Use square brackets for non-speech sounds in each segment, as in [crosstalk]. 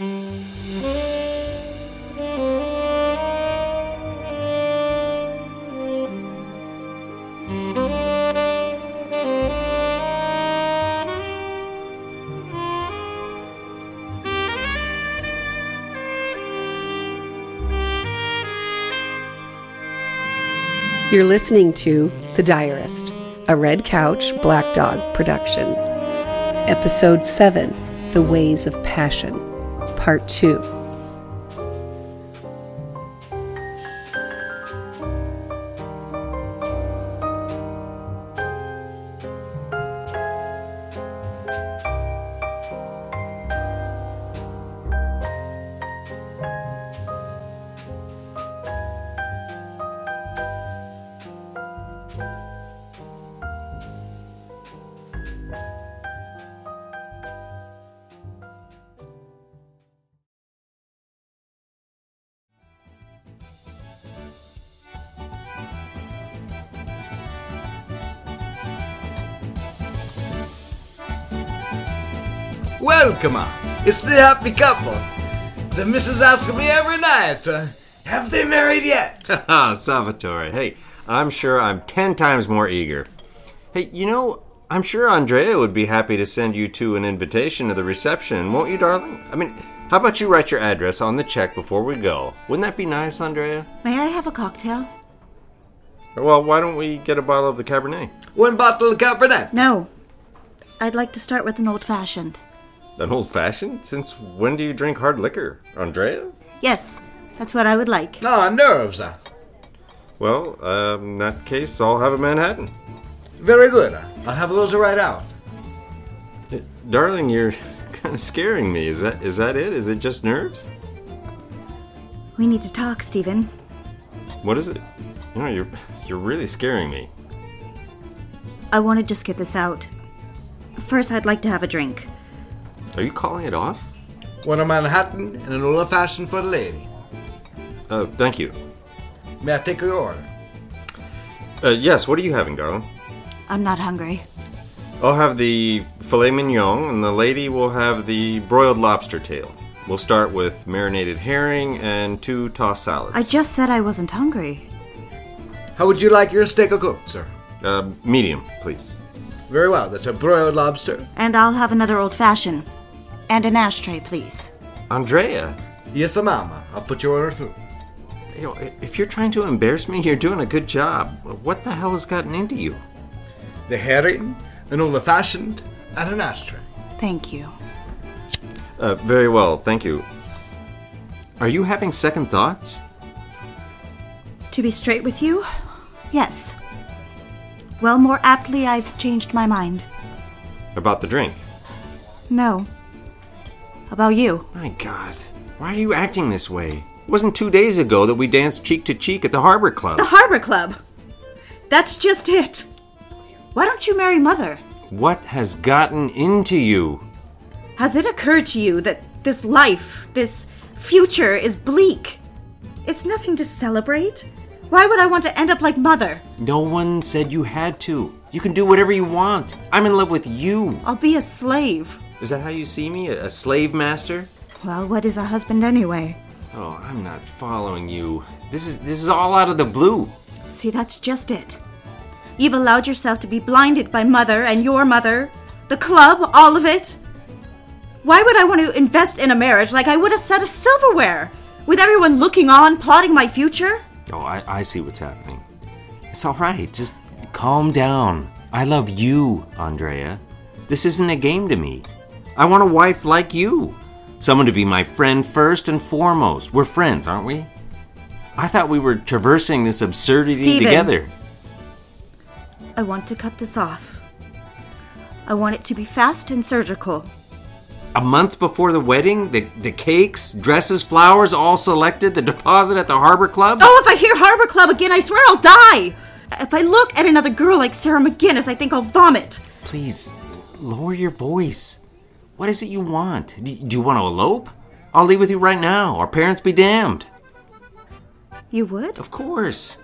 You're listening to The Diarist, a Red Couch Black Dog production. Episode 7 The Ways of Passion, Part 2. Welcome on. It's the happy couple. The missus asks me every night, uh, have they married yet? [laughs] Ah, Salvatore. Hey, I'm sure I'm ten times more eager. Hey, you know, I'm sure Andrea would be happy to send you two an invitation to the reception, won't you, darling? I mean, how about you write your address on the check before we go? Wouldn't that be nice, Andrea? May I have a cocktail? Well, why don't we get a bottle of the Cabernet? One bottle of Cabernet. No. I'd like to start with an old fashioned. An old fashioned? Since when do you drink hard liquor, Andrea? Yes, that's what I would like. Ah, nerves. uh. Well, um, in that case, I'll have a Manhattan. Very good. I'll have those right out. Eh, Darling, you're [laughs] kind of scaring me. Is that is that it? Is it just nerves? We need to talk, Stephen. What is it? You know, you're you're really scaring me. I want to just get this out. First, I'd like to have a drink. Are you calling it off? One a Manhattan and an old fashioned for the lady. Oh, thank you. May I take your order? Uh, yes, what are you having, darling? I'm not hungry. I'll have the filet mignon, and the lady will have the broiled lobster tail. We'll start with marinated herring and two tossed salads. I just said I wasn't hungry. How would you like your steak cooked, sir? uh, medium, please. Very well. That's a broiled lobster. And I'll have another old fashioned. And an ashtray, please. Andrea, Yes, sir, mama. I'll put your order through. you know, if you're trying to embarrass me, you're doing a good job. What the hell has gotten into you? The herring, an old fashioned, and an ashtray. Thank you. Uh, very well, thank you. Are you having second thoughts? To be straight with you? Yes. Well, more aptly, I've changed my mind. About the drink? No. About you. My God, why are you acting this way? It wasn't two days ago that we danced cheek to cheek at the Harbor Club. The Harbor Club! That's just it! Why don't you marry Mother? What has gotten into you? Has it occurred to you that this life, this future, is bleak? It's nothing to celebrate. Why would I want to end up like Mother? No one said you had to. You can do whatever you want. I'm in love with you. I'll be a slave. Is that how you see me? A, slave master? Well, what is a husband anyway? Oh, I'm not following you. This is this is all out of the blue. See, that's just it. You've allowed yourself to be blinded by Mother and your mother, the club, all of it. Why would I want to invest in a marriage like I would a set of silverware, with everyone looking on, plotting my future? Oh, I, I see what's happening. It's all right. Just calm down. I love you, Andrea. This isn't a game to me. I want a wife like you. Someone to be my friend first and foremost. We're friends, aren't we? I thought we were traversing this absurdity Stephen. together. I want to cut this off. I want it to be fast and surgical. A month before the wedding, the, the cakes, dresses, flowers, all selected, the deposit at the Harbor Club? Oh, if I hear Harbor Club again, I swear I'll die! If I look at another girl like Sarah McGinnis, I think I'll vomit. Please, lower your voice. What is it you want? Do you want to elope? I'll leave with you right now. Our parents be damned. You would? Of course.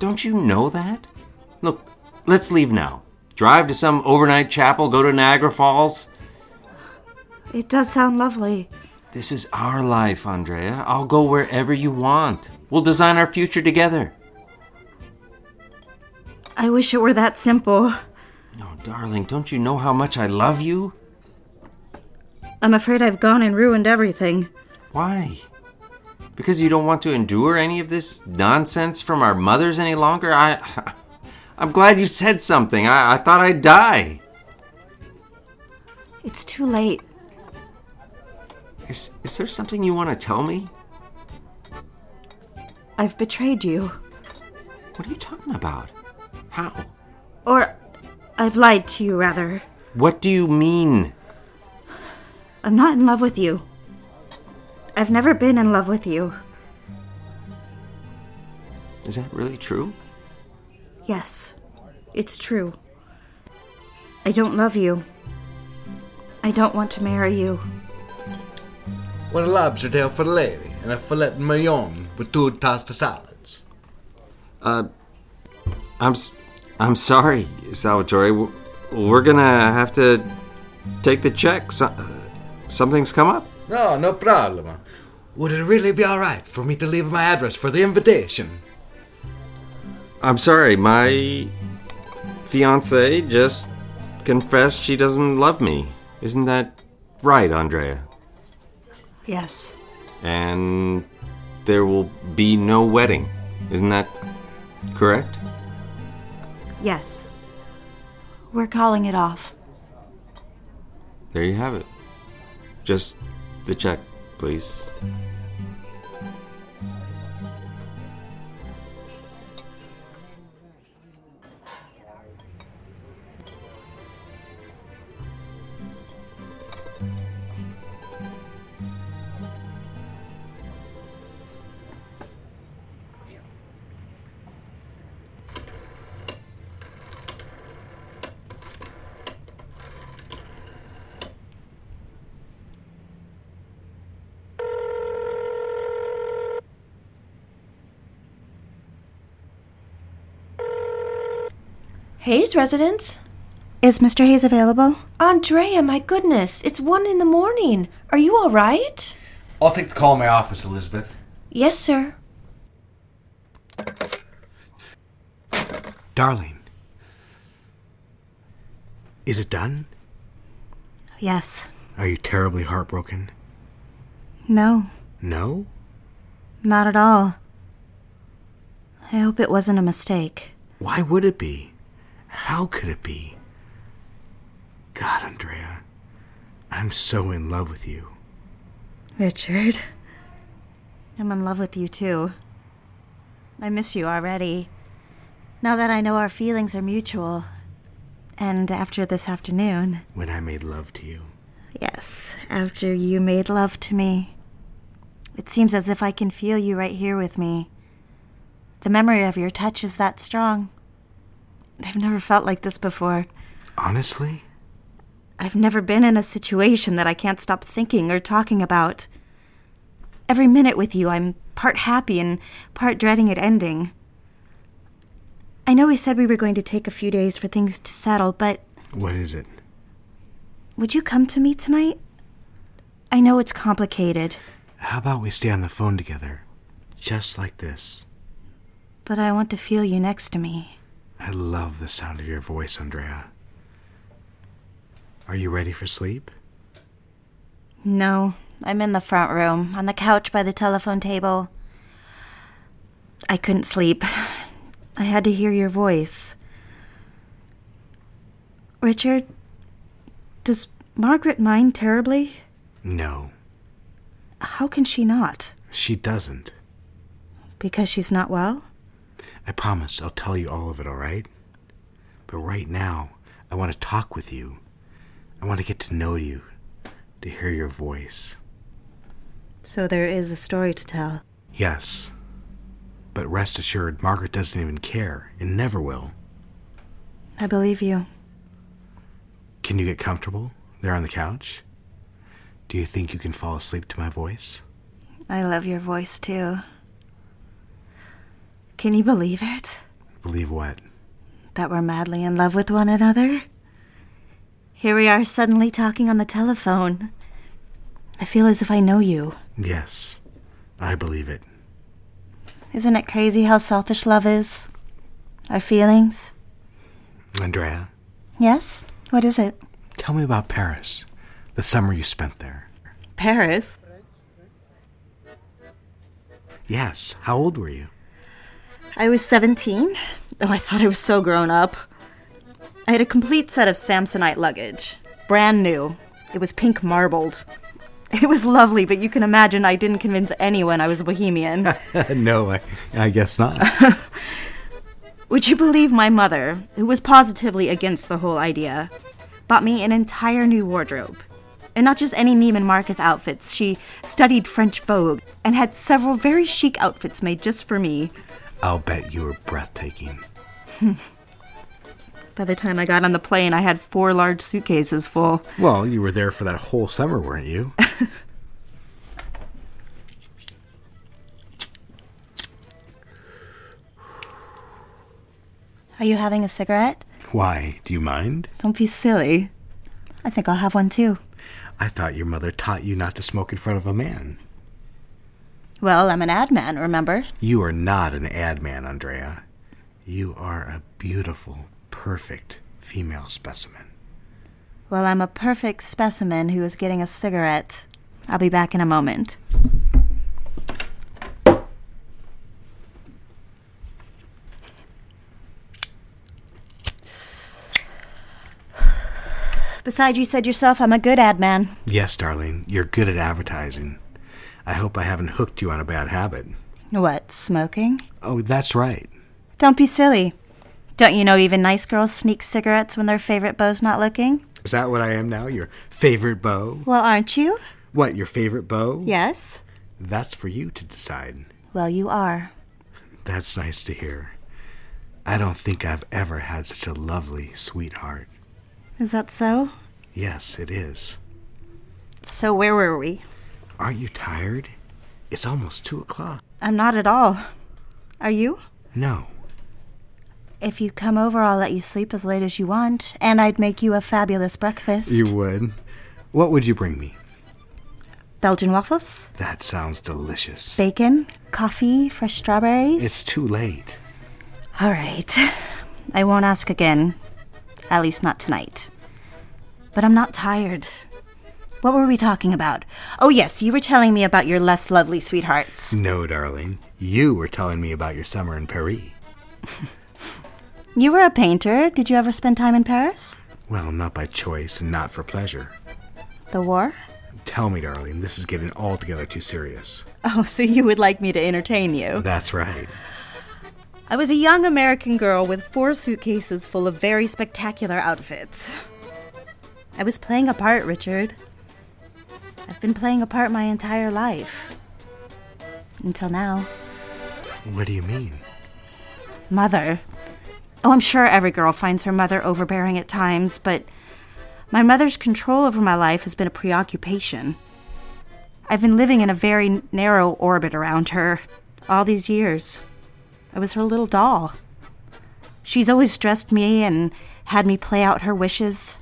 Don't you know that? Look, let's leave now. Drive to some overnight chapel, go to Niagara Falls. It does sound lovely. This is our life, Andrea. I'll go wherever you want. We'll design our future together. I wish it were that simple. Oh, darling, don't you know how much I love you? I'm afraid I've gone and ruined everything. Why? Because you don't want to endure any of this nonsense from our mothers any longer? I. [laughs] I'm glad you said something. I, I thought I'd die. It's too late. Is, is there something you want to tell me? I've betrayed you. What are you talking about? How? Or I've lied to you, rather. What do you mean? I'm not in love with you. I've never been in love with you. Is that really true? Yes, it's true. I don't love you. I don't want to marry you. One lobster tail for the lady, and a filet mignon with two tossed salads. Uh, I'm s- I'm sorry, Salvatore. We're gonna have to take the check. So- uh, something's come up. No, no problem. Would it really be alright for me to leave my address for the invitation? I'm sorry. My fiance just confessed she doesn't love me. Isn't that right, Andrea? Yes. And there will be no wedding. Isn't that correct? Yes. We're calling it off. There you have it. Just the check, please. Hayes residence? Is Mr. Hayes available? Andrea, my goodness, it's one in the morning. Are you all right? I'll take the call in my office, Elizabeth. Yes, sir. Darling, is it done? Yes. Are you terribly heartbroken? No, No? not at all. I hope it wasn't a mistake. Why would it be? How could it be? God, Andrea, I'm so in love with you. Richard. I'm in love with you too. I miss you already. Now that I know our feelings are mutual. And after this afternoon. When I made love to you. Yes, after you made love to me. It seems as if I can feel you right here with me. The memory of your touch is that strong. I've never felt like this before. Honestly? I've never been in a situation that I can't stop thinking or talking about. Every minute with you, I'm part happy and part dreading it ending. I know we said we were going to take a few days for things to settle, but What is it? would you come to me tonight? I know it's complicated, How about we stay on the phone together? Just like this. but I want to feel you next to me. I love the sound of your voice, Andrea. Are you ready for sleep? No, I'm in the front room, on the couch by the telephone table. I couldn't sleep. I had to hear your voice. Richard, does Margaret mind terribly? No, How can she not? she doesn't. Because she's not well? I promise I'll tell you all of it, all right? But right now, I want to talk with you. I want to get to know you, to hear your voice. So there is a story to tell. Yes. But rest assured, Margaret doesn't even care and never will. I believe you. Can you get comfortable there on the couch? Do you think you can fall asleep to my voice? I love your voice too. Can you believe it? Believe what? That we're madly in love with one another? Here we are suddenly talking on the telephone. I feel as if I know you. Yes, I believe it. Isn't it crazy how selfish love is? Our feelings? Andrea, Yes? What is it? tell me about Paris, the summer you spent there. Paris? Yes, how old were you? I was 17. Oh, I thought I was so grown up. I had a complete set of Samsonite luggage. Brand new. It was pink marbled. [laughs] It was lovely, but you can imagine I didn't convince anyone I was a bohemian. [laughs] no, I, I guess not. [laughs] Would you believe my mother, who was positively against the whole idea, bought me an entire new wardrobe? And not just any Neiman Marcus outfits. She studied French Vogue and had several very chic outfits made just for me. I'll bet you were breathtaking. [laughs] By the time I got on the plane, I had four large suitcases full. Well, you were there for that whole summer, weren't you? [laughs] Are you having a cigarette? Why? Do you mind? Don't be silly. I think I'll have one too. I thought your mother taught you not to smoke in front of a man. Well, I'm an ad man, remember? You are not an ad man, Andrea. You are a beautiful, perfect female specimen. Well, I'm a perfect specimen who is getting a cigarette. I'll be back in a moment. Besides, you said yourself I'm a good ad man. Yes, darling, you're good at advertising. I hope I haven't hooked you on a bad habit. What, smoking? Oh, that's right. Don't be silly. Don't you know even nice girls sneak cigarettes when their favorite beau's not looking? Is that what I am now? Your favorite beau? Well, aren't you? What, your favorite beau? Yes. That's for you to decide. Well, you are. That's nice to hear. I don't think I've ever had such a lovely sweetheart. Is that so? Yes, it is. So, where were we? Aren't you tired? It's almost two o'clock. I'm not at all. Are you? No. If you come over, I'll let you sleep as late as you want, and I'd make you a fabulous breakfast. You would? What would you bring me? Belgian waffles, That sounds delicious. bacon, coffee, fresh strawberries. It's too late. All right. I won't ask again. At least not tonight. But I'm not tired. What were we talking about? Oh, yes, you were telling me about your less lovely sweethearts. No, darling. You were telling me about your summer in Paris. [laughs] You were a painter. Did you ever spend time in Paris? Well, not by choice and not for pleasure. The war? Tell me, darling, this is getting altogether too serious. Oh, so you would like me to entertain you? That's right. I was a young American girl with four suitcases full of very spectacular outfits. I was playing a part, Richard. I've been playing a part my entire life. Until now. What do you mean? Mother. Oh, I'm sure every girl finds her mother overbearing at times, but my mother's control over my life has been a preoccupation. I've been living in a very narrow orbit around her all these years. I was her little doll. She's always dressed me and had me play out her wishes.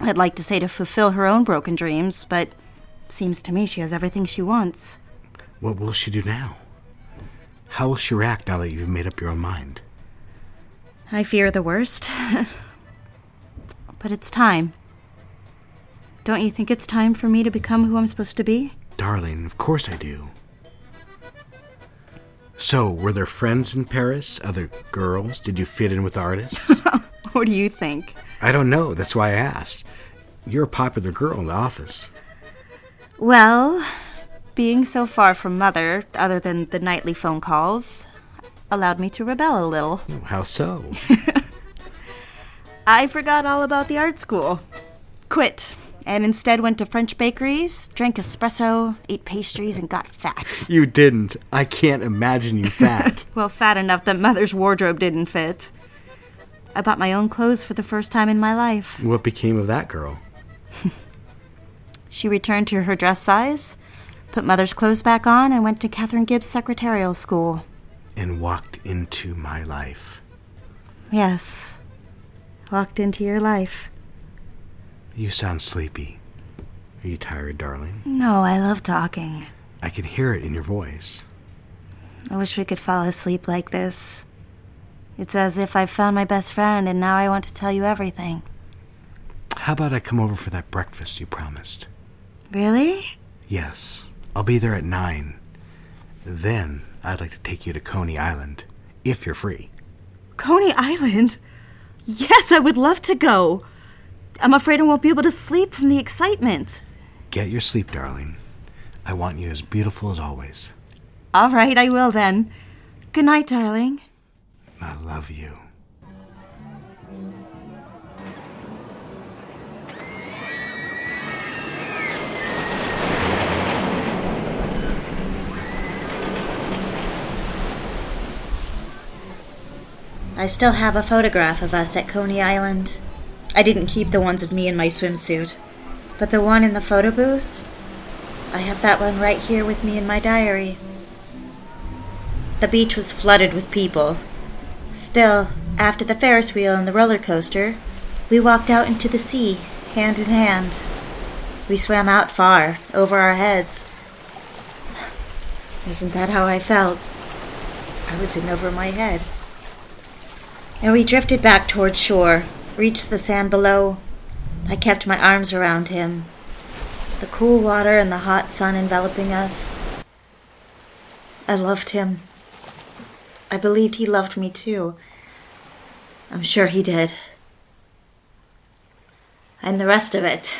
I'd like to say to fulfill her own broken dreams, but seems to me she has everything she wants. What will she do now? How will she react now that you've made up your own mind? I fear the worst. [laughs] but it's time. Don't you think it's time for me to become who I'm supposed to be? Darling, of course I do. So, were there friends in Paris? Other girls? Did you fit in with artists? [laughs] What do you think? I don't know. That's why I asked. You're a popular girl in the office. Well, being so far from mother, other than the nightly phone calls, allowed me to rebel a little. How so? [laughs] I forgot all about the art school. Quit. And instead went to French bakeries, drank espresso, ate pastries, and got fat. [laughs] you didn't. I can't imagine you fat. [laughs] Well, fat enough that mother's wardrobe didn't fit. I bought my own clothes for the first time in my life. what became of that girl? She returned to her dress size, put mother's clothes back on, and went to Katharine Gibbs Secretarial School. And walked into my life. Yes. Walked into your life. You sound sleepy. Are you tired, darling? No, I love talking. I can hear it in your voice. I wish we could fall asleep like this. It's as if I've found my best friend and now I want to tell you everything. How about I come over for that breakfast you promised? Really? Yes, I'll be there at nine. Then I'd like to take you to Coney Island, if you're free. Coney Island? Yes, I would love to go. I'm afraid I won't be able to sleep from the excitement. Get your sleep, darling. I want you as beautiful as always. All right, I will then. Good night, darling. I love you. I still have a photograph of us at Coney Island. I didn't keep the ones of me in my swimsuit, but the one in the photo booth, I have that one right here with me in my diary. The beach was flooded with people. Still, after the Ferris wheel and the roller coaster, we walked out into the sea, hand in hand. We swam out far, over our heads. Isn't that how I felt? I was in over my head. And we drifted back toward shore, reached the sand below. I kept my arms around him. The cool water and the hot sun enveloping us. I loved him. I believed he loved me too. I'm sure he did. And the rest of it.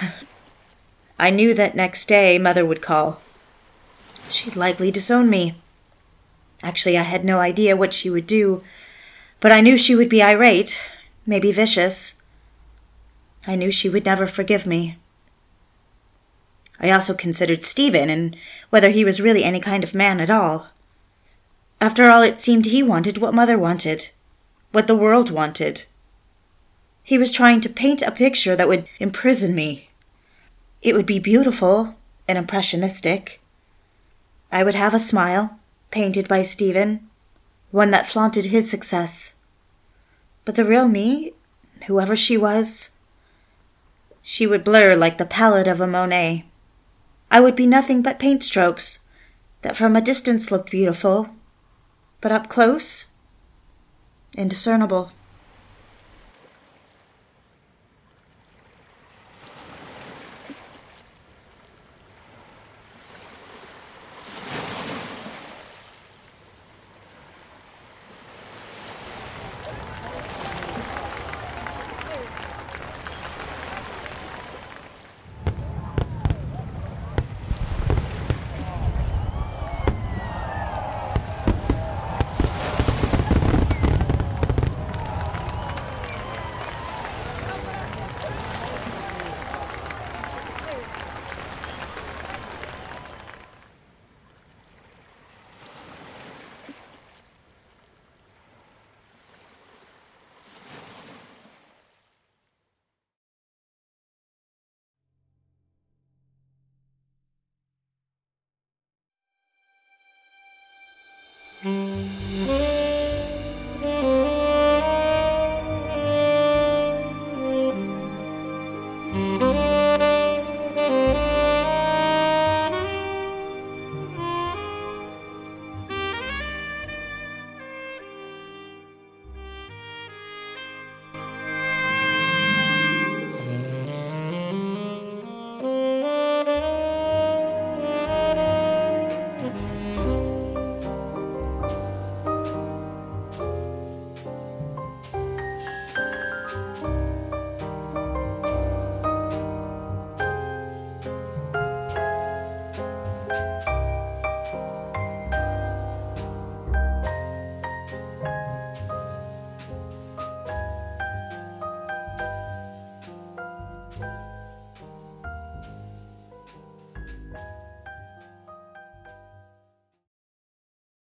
[laughs] I knew that next day Mother would call. She'd likely disown me. Actually, I had no idea what she would do, but I knew she would be irate, maybe vicious. I knew she would never forgive me. I also considered Stephen and whether he was really any kind of man at all. After all, it seemed he wanted what Mother wanted, what the world wanted. He was trying to paint a picture that would imprison me. It would be beautiful and impressionistic. I would have a smile, painted by Stephen, one that flaunted his success. But the real me, whoever she was, she would blur like the palette of a Monet. I would be nothing but paint strokes that from a distance looked beautiful, but up close, indiscernible.